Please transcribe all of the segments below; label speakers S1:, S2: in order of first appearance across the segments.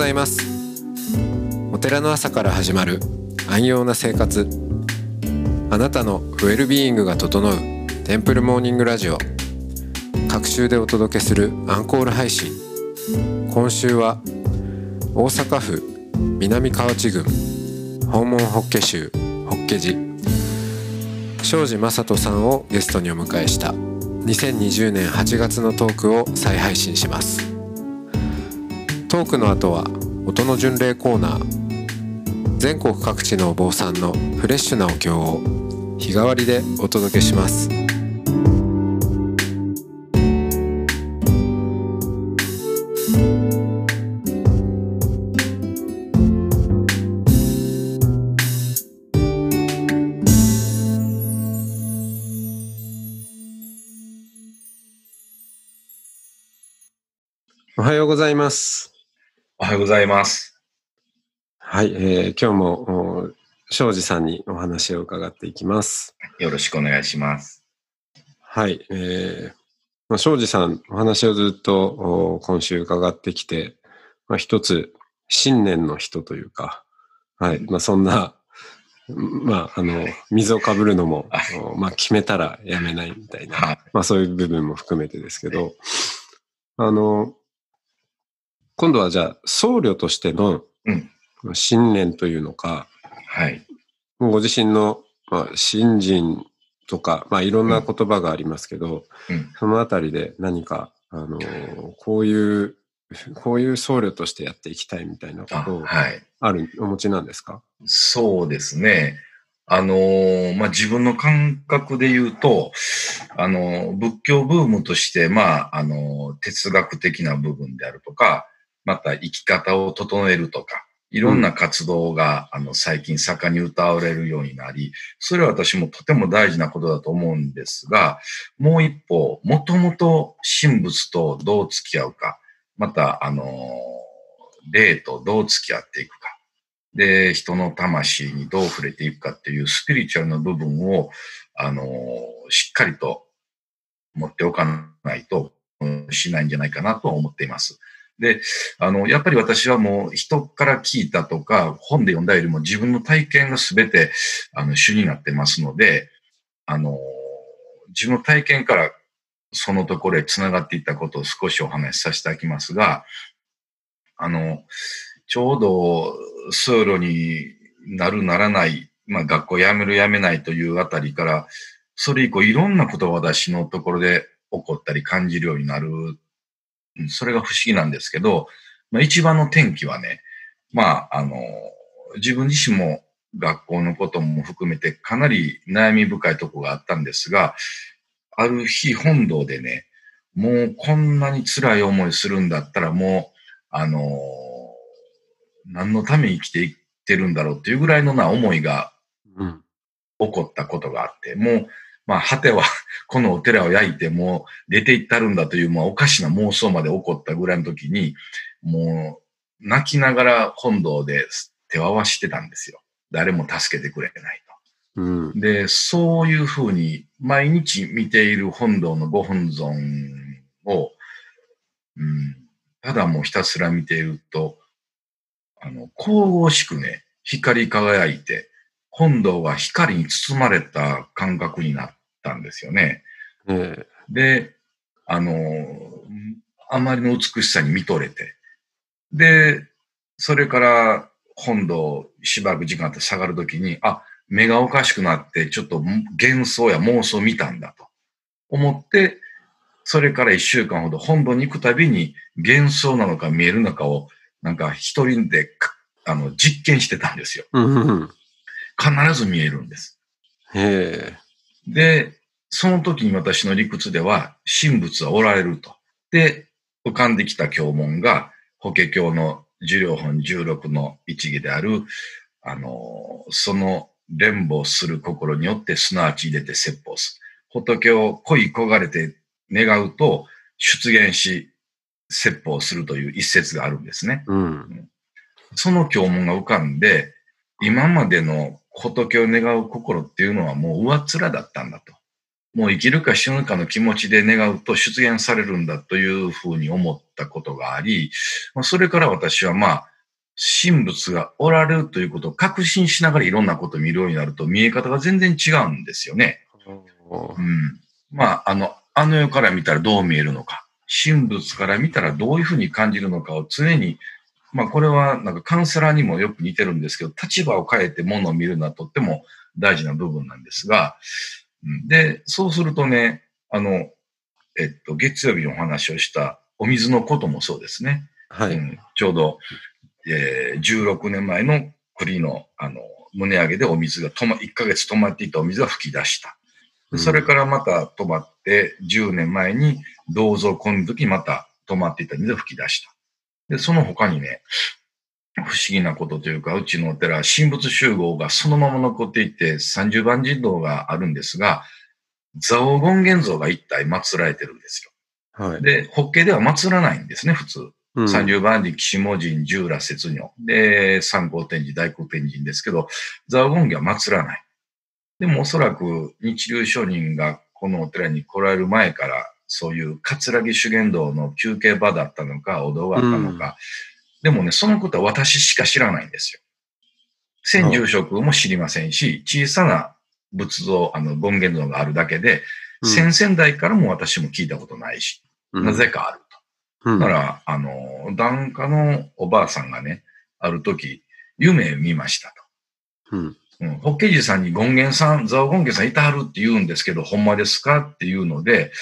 S1: ございます。お寺の朝から始まる安養な生活。あなたのウェルビーイングが整うテンプルモーニングラジオ。各週でお届けするアンコール配信。今週は大阪府南河内郡訪問法華宗法華寺。庄司正人さんをゲストにお迎えした2020年8月のトークを再配信します。トークの後は音の巡礼コーナー。全国各地のお坊さんのフレッシュなお経を日替わりでお届けします。ざいます。
S2: はい、
S1: えー今日もお庄司さんにお話を伺っていきます。
S2: よろしくお願いします。
S1: はい、えーまあ、庄司さん、お話をずっとお今週伺ってきて、まあ、一つ、信念の人というか、はい、まあ、そんな、まあ、あの、水をかぶるのも、おまあ、決めたらやめないみたいな、
S2: はい。
S1: まあ、そういう部分も含めてですけど、あの、今度はじゃあ、僧侶としての
S2: うん
S1: 信念というのか、
S2: はい。
S1: ご自身の、まあ、信心とか、まあ、いろんな言葉がありますけど、
S2: うん
S1: そのあたりで何か、あのこういう、こういう僧侶としてやっていきたいみたいな
S2: あ
S1: ことを
S2: はい。
S1: ある、お持ちなんですか？
S2: そうですね。あのーまあ、自分の感覚で言うと、あのー仏教ブームとして、まあ、あのー哲学的な部分であるとか、また生き方を整えるとか、いろんな活動が、あの、最近盛んに歌われるようになり、それは私もとても大事なことだと思うんですが、もう一歩、もともと神仏とどう付き合うか、また、あのー霊とどう付き合っていくか、で、人の魂にどう触れていくかっていうスピリチュアルな部分を、あのーしっかりと持っておかないと、うんしないんじゃないかなとは思っています。で、あの、やっぱり私はもう人から聞いたとか、本で読んだよりも自分の体験が全て、あの、主になってますので、あの自分の体験からそのところへ繋がっていったことを少しお話しさせていただきますが、あの、ちょうど僧侶になるならない、まあ学校辞める辞めないというあたりから、それ以降いろんなことが私のところで起こったり感じるようになる。うんそれが不思議なんですけど、まあ一番の転機はね、まああの、自分自身も学校のことも含めてかなり悩み深いとこがあったんですが、ある日本堂でね、もうこんなに辛い思いするんだったらもう、あの何のために生きていってるんだろうっていうぐらいのな思いが
S1: うん。
S2: 起こったことがあって、もう、まあ、果ては、このお寺を焼いてもう出て行ったるんだという、まあ、おかしな妄想まで起こったぐらいの時に、もう、泣きながら本堂で手を合わしてたんですよ。誰も助けてくれないと。
S1: うん。
S2: で、そういうふうに毎日見ている本堂のご本尊を、うん、ただもうひたすら見ていると、あの、神々しくね、光り輝いて、本堂が光に包まれた感覚になったんですよね。
S1: え
S2: で、あの、あまりの美しさに見とれて、で、それから本堂しばらく時間あって下がるときに、あ、目がおかしくなって、ちょっと幻想や妄想を見たんだと思って、それから一週間ほど本堂に行くたびに幻想なのか見えるのかを、なんか一人でかあの実験してたんですよ。
S1: えうん。
S2: 必ず見えるんです。
S1: ええ
S2: で、その時に私の理屈では、神仏はおられると。で、浮かんできた経文が、法華経の十両本16の一義である、あの、その連母する心によって、すなわち入れて説法する。仏を恋焦がれて願うと、出現し、説法するという一節があるんですね。
S1: うん。
S2: その経文が浮かんで、今までの仏を願う心っていうのはもう上っ面だったんだと。もう生きるか死ぬかの気持ちで願うと出現されるんだというふうに思ったことがあり、それから私はまあ、神仏がおられるということを確信しながらいろんなことを見るようになると見え方が全然違うんですよね。うん、まあ、あの、あの世から見たらどう見えるのか、神仏から見たらどういうふうに感じるのかを常に、まあこれはなんかカウンセラーにもよく似てるんですけど、立場を変えてものを見るのはとっても大事な部分なんですが、で、そうするとね、あの、えっと、月曜日のお話をしたお水のこともそうですね。
S1: はい。う
S2: ん、ちょうど、えー、16年前の栗の、あの、胸上げでお水が止ま、1ヶ月止まっていたお水が吹き出した。それからまた止まって、10年前に銅像を込んだ時にまた止まっていた水が吹き出した。で、その他にね、不思議なことというか、うちのお寺、神仏集合がそのまま残っていて、30番人道があるんですが、蔵王権現像が一体祀られてるんです
S1: よ。はい。
S2: で、法華では祀らないんですね、普通。うん、三流万里、岸門人、十羅雪如。で、三光天神、大空天神ですけど、蔵王権現は祀らない。でもおそらく日流商人がこのお寺に来られる前から、そういう葛城修験道の休憩場だったのか、お堂があったのか、でもね、そのことは私しか知らないんですよ。先住職も知りませんし、小さな仏像、あの、権現像があるだけで、うん、先々代からも私も聞いたことないし、うん、なぜかあると。うん、だから、あの、檀家のおばあさんがね、ある時、夢見ましたと。うん。うん、法華寺さんに権現さん、蔵王権現さんいたはるって言うんですけど、ほんまですかっていうので、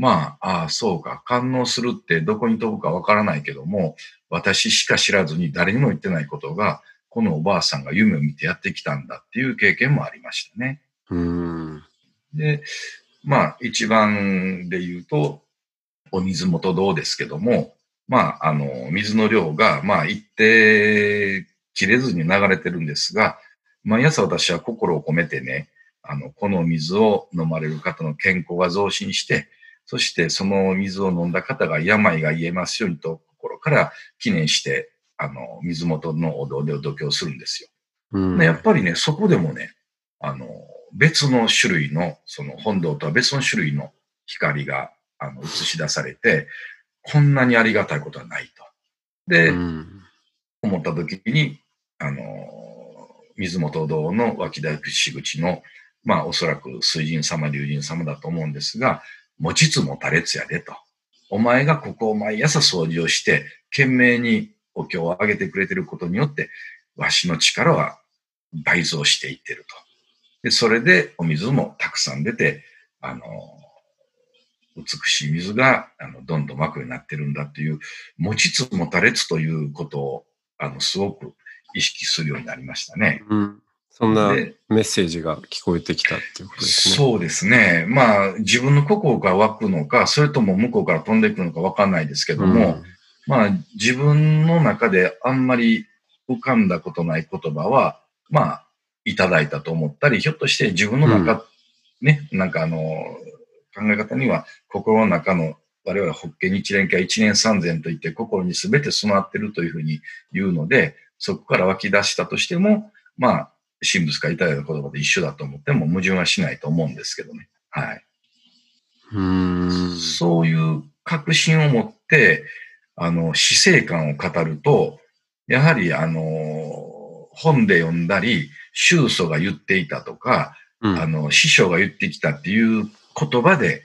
S2: まあ、ああ、そうか、感応するってどこに飛ぶかわからないけども、私しか知らずに誰にも言ってないことが、このおばあさんが夢を見てやってきたんだっていう経験もありましたね。
S1: うん
S2: で、まあ、一番で言うと、お水元どうですけども、まあ、あの、水の量が、まあ、一定切れずに流れてるんですが、毎朝私は心を込めてね、あの、この水を飲まれる方の健康が増進して、そしてその水を飲んだ方が病が癒えますようにと心から記念して、あの、水元のお堂でお度胸するんですよ。うん、やっぱりね、そこでもね、あの、別の種類の、その本堂とは別の種類の光が、あの、映し出されて、こんなにありがたいことはないと。で、うん、思った時に、あの、水元堂の脇大口口の、まあ、おそらく水神様、龍神様だと思うんですが、持ちつ持たれつやでと。お前がここを毎朝掃除をして、懸命にお経をあげてくれてることによって、わしの力は倍増していってると。で、それでお水もたくさん出て、あの、美しい水が、あの、どんどん湧くようになってるんだっていう、持ちつ持たれつということを、あの、すごく意識するようになりましたね。
S1: うんそんなメッセージが聞こえてきたっていうことですね。
S2: そうですね。まあ、自分の心が湧くのか、それとも向こうから飛んでいくのかわかんないですけども、うん、まあ、自分の中であんまり浮かんだことない言葉は、まあ、いただいたと思ったり、ひょっとして自分の中、うん、ね、なんかあの、考え方には、心の中の我々、法華日蓮会一年三千といって心に全て備わってるというふうに言うので、そこから湧き出したとしても、まあ、神仏がいただいた言葉で一緒だと思っても矛盾はしないと思うんですけどね。はい。
S1: うん
S2: そういう確信を持って、あの、死生観を語ると、やはり、あの、本で読んだり、宗祖が言っていたとか、うん、あの、師匠が言ってきたっていう言葉で、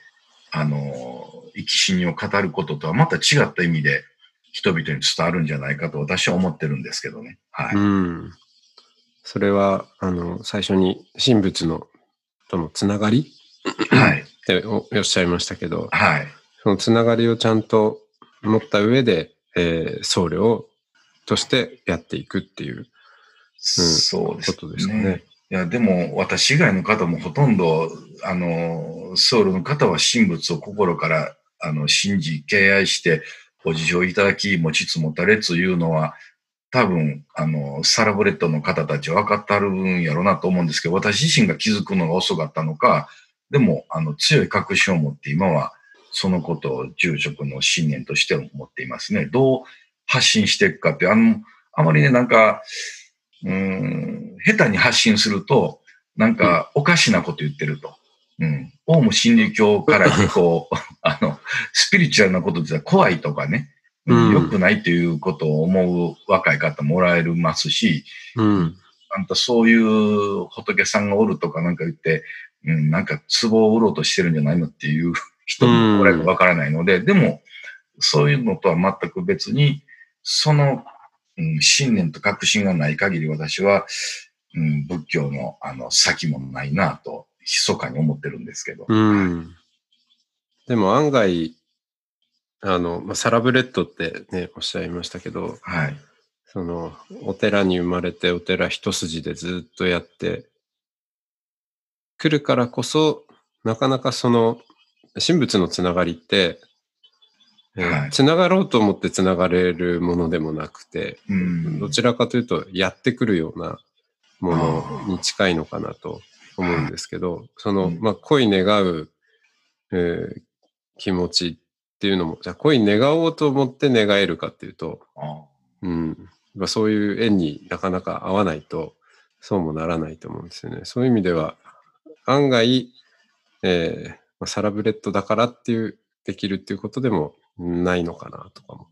S2: あの、生き死にを語ることとはまた違った意味で人々に伝わるんじゃないかと私は思ってるんですけどね。はい。
S1: うんそれは、あの、最初に神仏のとのつながり？
S2: はい。っ
S1: ておっしゃいましたけど、
S2: はい。
S1: そのつながりをちゃんと持った上で、えー、僧侶としてやっていくっていう、うん、
S2: そうですね。
S1: ことですね。
S2: いや、でも私以外の方もほとんど、あの、僧侶の方は神仏を心から、あの、信じ、敬愛して、ご自称いただき、持ちつ持たれついうのは、多分、あの、サラブレッドの方たちは分かってるんやろうなと思うんですけど、私自身が気づくのが遅かったのか、でも、あの、強い確信を持って今は、そのことを住職の信念として思っていますね。どう発信していくかって、あの、あまりね、なんか、うん、下手に発信すると、なんか、おかしなこと言ってると。うん。オウム真理教から結構、あの、スピリチュアルなことって怖いとかね、良くないということを思う若い方もおられますし、
S1: うん。
S2: あんたそういう仏さんがおるとかなんか言って、うん、なんか壺を売ろうとしてるんじゃないのっていう人もおられわからないので、でも、そういうのとは全く別に、その、うん、信念と確信がない限り私は、うん、仏教のあの先もないなと、密かに思ってるんですけど。
S1: うん。でも案外、あの、まあ、サラブレッドってね、おっしゃいましたけど、
S2: はい。
S1: その、お寺に生まれて、お寺一筋でずっとやって、来るからこそ、なかなかその、神仏のつながりって、えー
S2: はい
S1: つながろうと思ってつながれるものでもなくて、
S2: うん。
S1: どちらかというと、やってくるようなものに近いのかなと思うんですけど、その、
S2: うん
S1: まあ、恋願う、えー気持ちっていうのも、じゃあ恋願おうと思って願えるかっていうと、
S2: あ
S1: うん、まあそういう縁になかなか合わないと、そうもならないと思うんですよね。そういう意味では、案外、えーまあ、サラブレッドだからっていう、できるっていうことでもないのかなとかも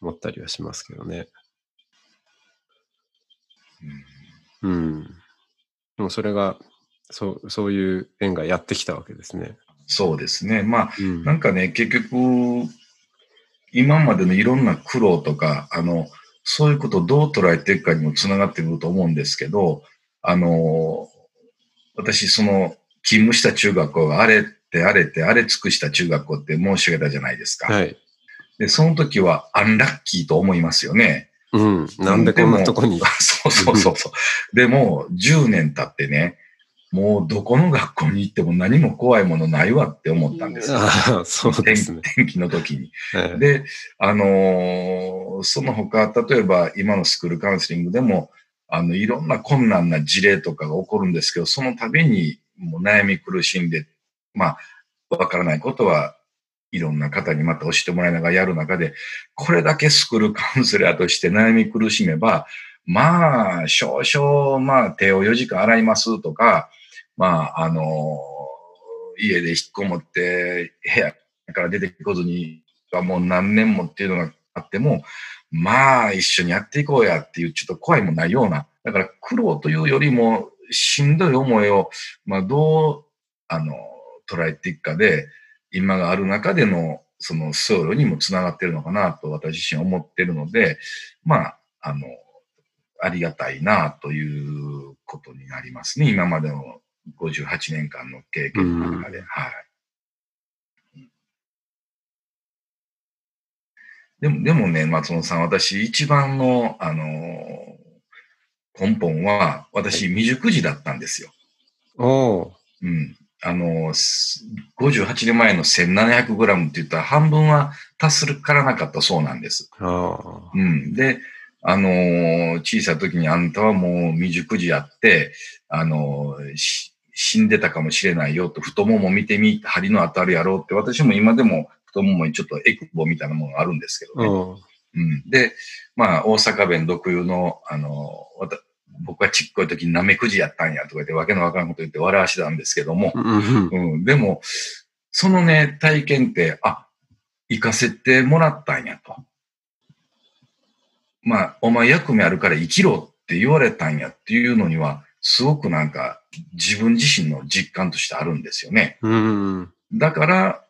S1: 思ったりはしますけどね。
S2: うん
S1: うん。でもそれが、そう、そういう縁がやってきたわけですね。
S2: そうですね。まあ、
S1: うん。
S2: なんかね、結局、今までのいろんな苦労とか、あの、そういうことをどう捉えていくかにもつながってくると思うんですけど、あの、私、その、勤務した中学校があれってあれってあれ尽くした中学校って申し上げたじゃないですか。
S1: はい。
S2: で、その時はアンラッキーと思いますよね。
S1: うん。なんでこんなとこに？
S2: そうそうそうそう。でも、10年経ってね、もうどこの学校に行っても何も怖いものないわって思ったんですよ。
S1: そうですね。
S2: 天気の時に。
S1: ええ
S2: で、あのーその他、例えば今のスクールカウンセリングでも、あの、いろんな困難な事例とかが起こるんですけど、その度にもう悩み苦しんで、まあ、わからないことはいろんな方にまた教えてもらいながらやる中で、これだけスクールカウンセラーとして悩み苦しめば、まあ、少々、まあ、手を4時間洗いますとか、まあ、あの家で引っこもって、部屋から出てこずに、もう何年もっていうのがあっても、まあ、一緒にやっていこうやっていう、ちょっと怖いもないような。だから、苦労というよりも、しんどい思いを、まあ、どう、あの、捉えていくかで、今がある中での、その、僧侶にもつながってるのかなと私自身思ってるので、まあ、あの、ありがたいなということになりますね。今までの58年間の経験の中で。はい。でも、でもね、松本さん、私一番の、あの根本は、私未熟児だったんですよ。
S1: おお
S2: うん。あの、す58年前の 1700g って言ったら半分は達するからなかったそうなんです。
S1: ああ。
S2: うん。で、あのー小さい時にあんたはもう未熟児やって、あのーし死んでたかもしれないよと、太もも見てみ、針の当たるやろうって、私も今でも太ももにちょっとエクボみたいなものがあるんですけどね。
S1: お
S2: うん。で、まあ、大阪弁特有の、あの僕はちっこい時になめくじやったんやとか言って、わけのわからんこと言って笑わしてたんですけども、
S1: うん
S2: うん、でも、そのね、体験って、あ、行かせてもらったんやと。まあ、お前役目あるから生きろって言われたんやっていうのには、すごくなんか自分自身の実感としてあるんですよね。
S1: うん。
S2: だから、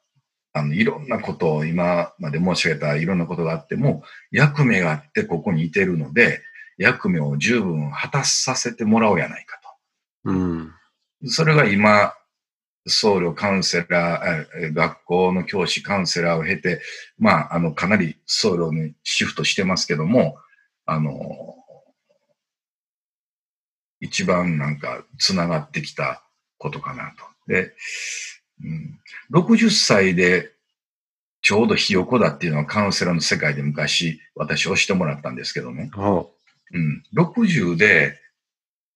S2: あの、いろんなことを今まで申し上げたいろんなことがあっても、役目があってここにいてるので、役目を十分果たさせてもらおうやないか
S1: うん。
S2: と。それが今、僧侶カウンセラー、え学校の教師カウンセラーを経て、まあ、あの、かなり僧侶にシフトしてますけども、あの、一番なんか繋がってきたことかなと。で、うん、60歳でちょうどひよこだっていうのはカウンセラーの世界で昔私押してもらったんですけどね。
S1: お
S2: うん、60で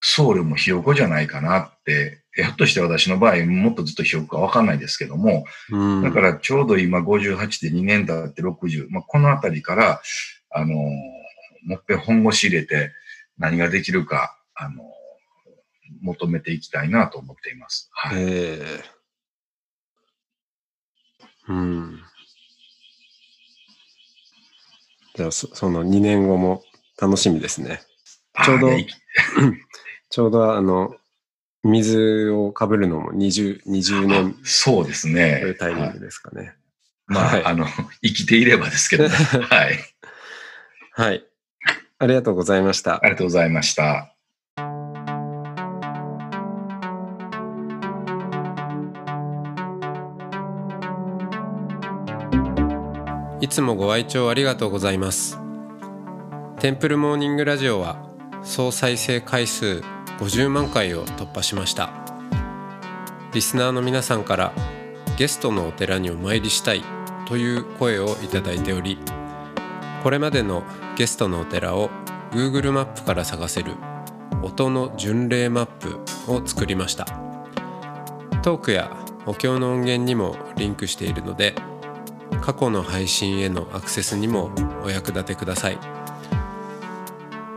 S2: 僧侶もひよこじゃないかなって、ひょっとして私の場合もっとずっとひよこかわかんないですけども、
S1: うん。
S2: だからちょうど今58で2年経って60、まあ、このあたりから、あのーもっぺん本腰入れて何ができるか、あのー求めていきたいなと思っています。はい。
S1: ええうん。じゃあ、そその2年後も楽しみですね。ちょうどちょうどあの、水をかぶるのも20、20年
S2: そうです
S1: とい
S2: ね
S1: う。タイミン
S2: はい
S1: グですかね。
S2: まあ、
S1: はい
S2: あの、生きていればですけどね。はい。
S1: はい。ありがとうございました
S2: あ。りがとうございました。
S1: いつもご愛聴ありがとうございます。テンプルモーニングラジオは総再生回数50万回を突破しました。リスナーの皆さんからゲストのお寺にお参りしたいという声をいただいており、これまでのゲストのお寺を Google マップから探せる音の巡礼マップを作りました。トークやお経の音源にもリンクしているので、過去の配信へのアクセスにもお役立てください。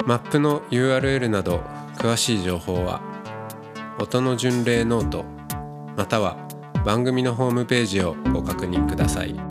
S1: マップの URL など詳しい情報は音の巡礼ノートまたは番組のホームページをご確認ください。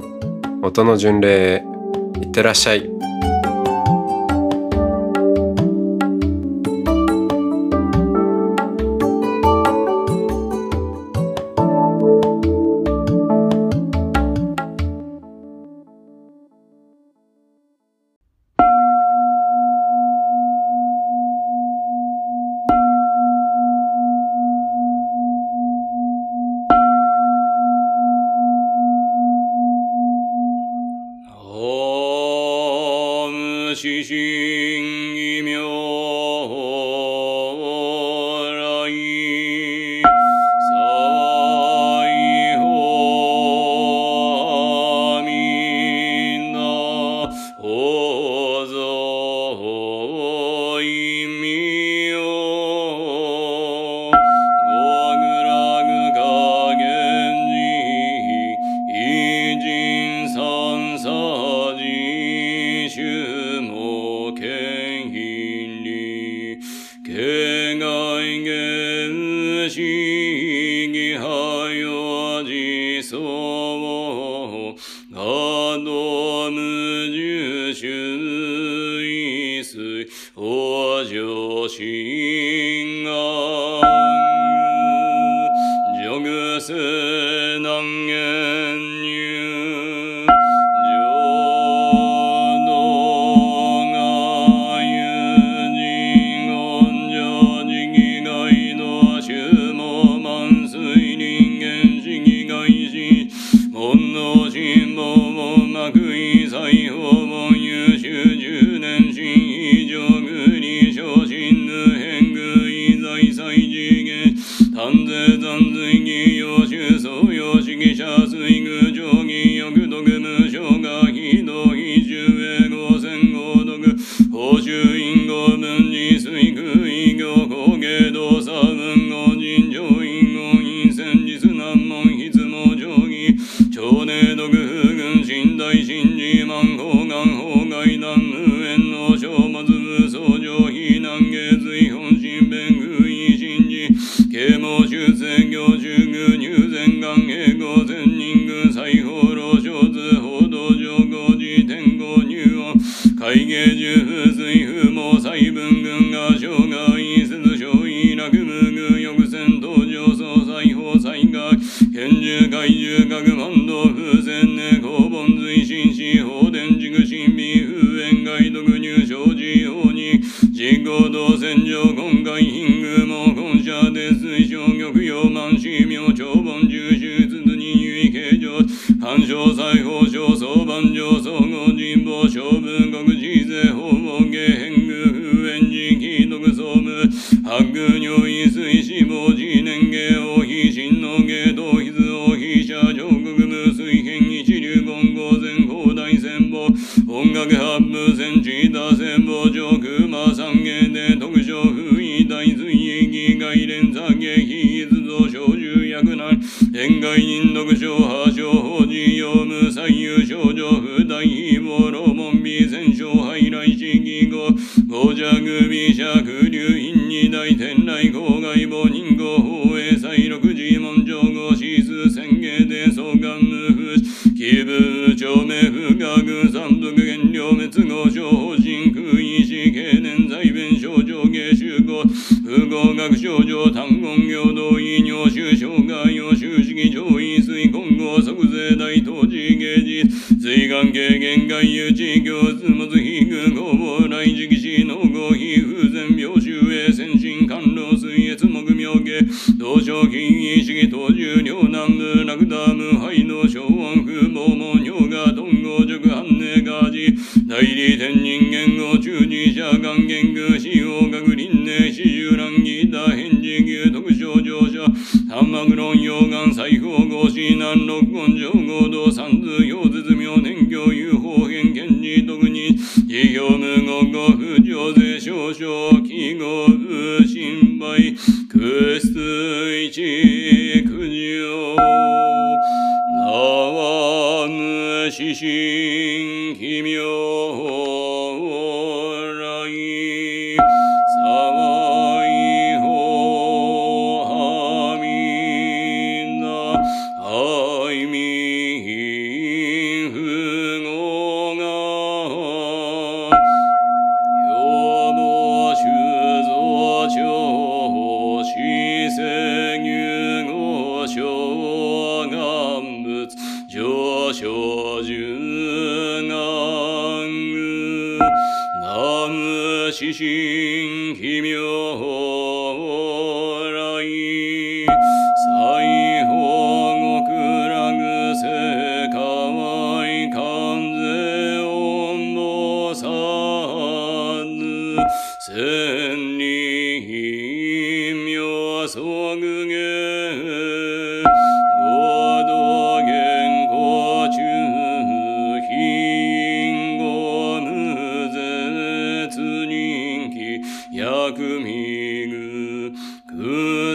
S1: 音の巡礼へいってらっしゃい。
S3: ムシガドムジュシュイスオジョシ ganhou em ずまずい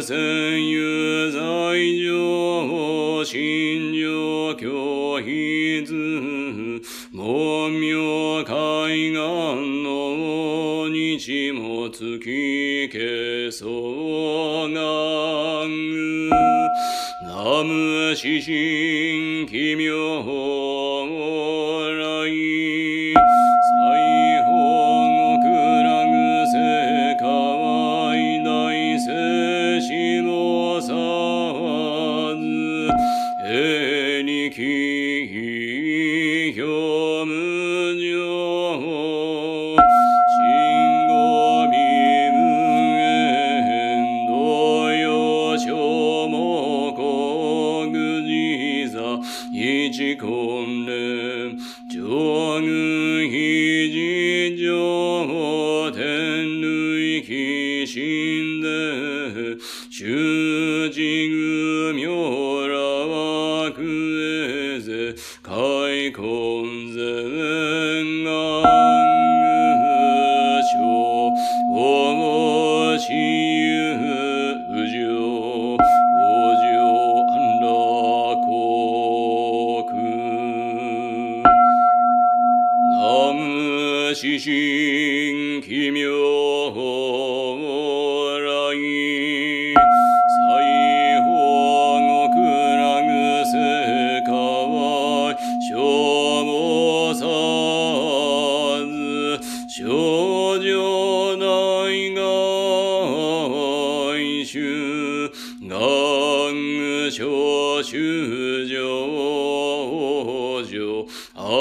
S3: 戦有罪情報信条教筆文明海岸の日も月けそがん南無獅子天類鬼神で、主人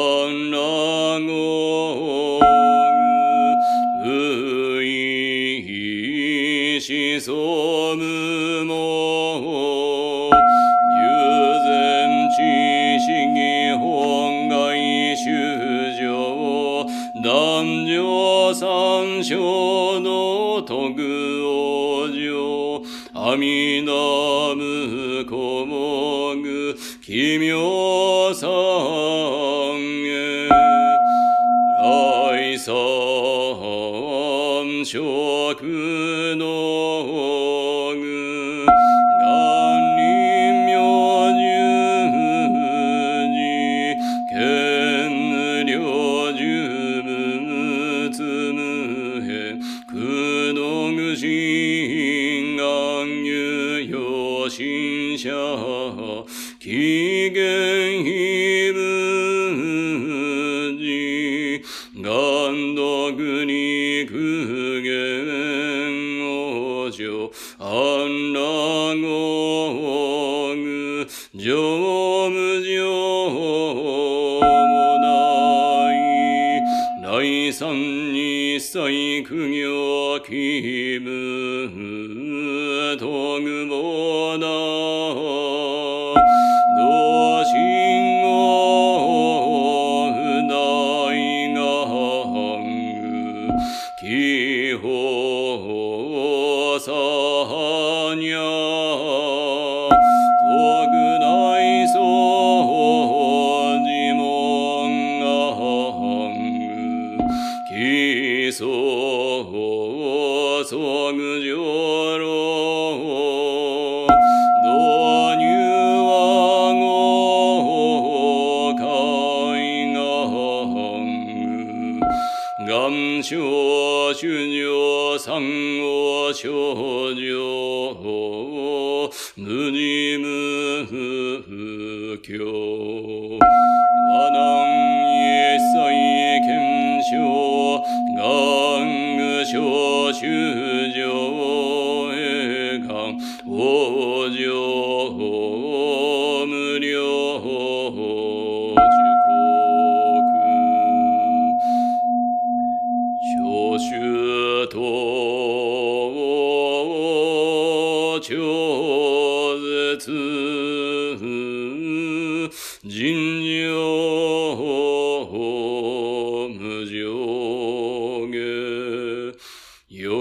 S3: Oh, no 起源非無事願読願書主上三王少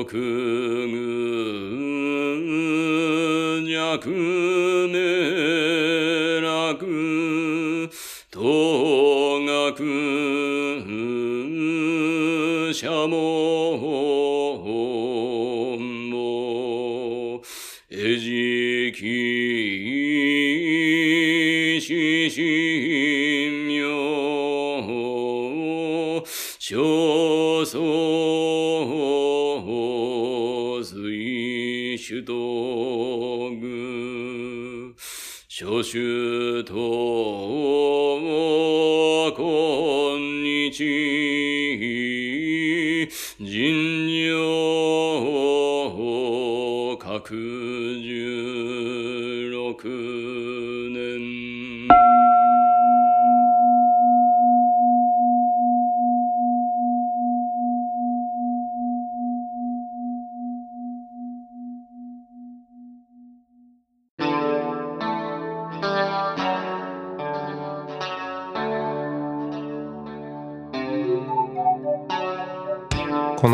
S3: 欲具弱名楽当学者もも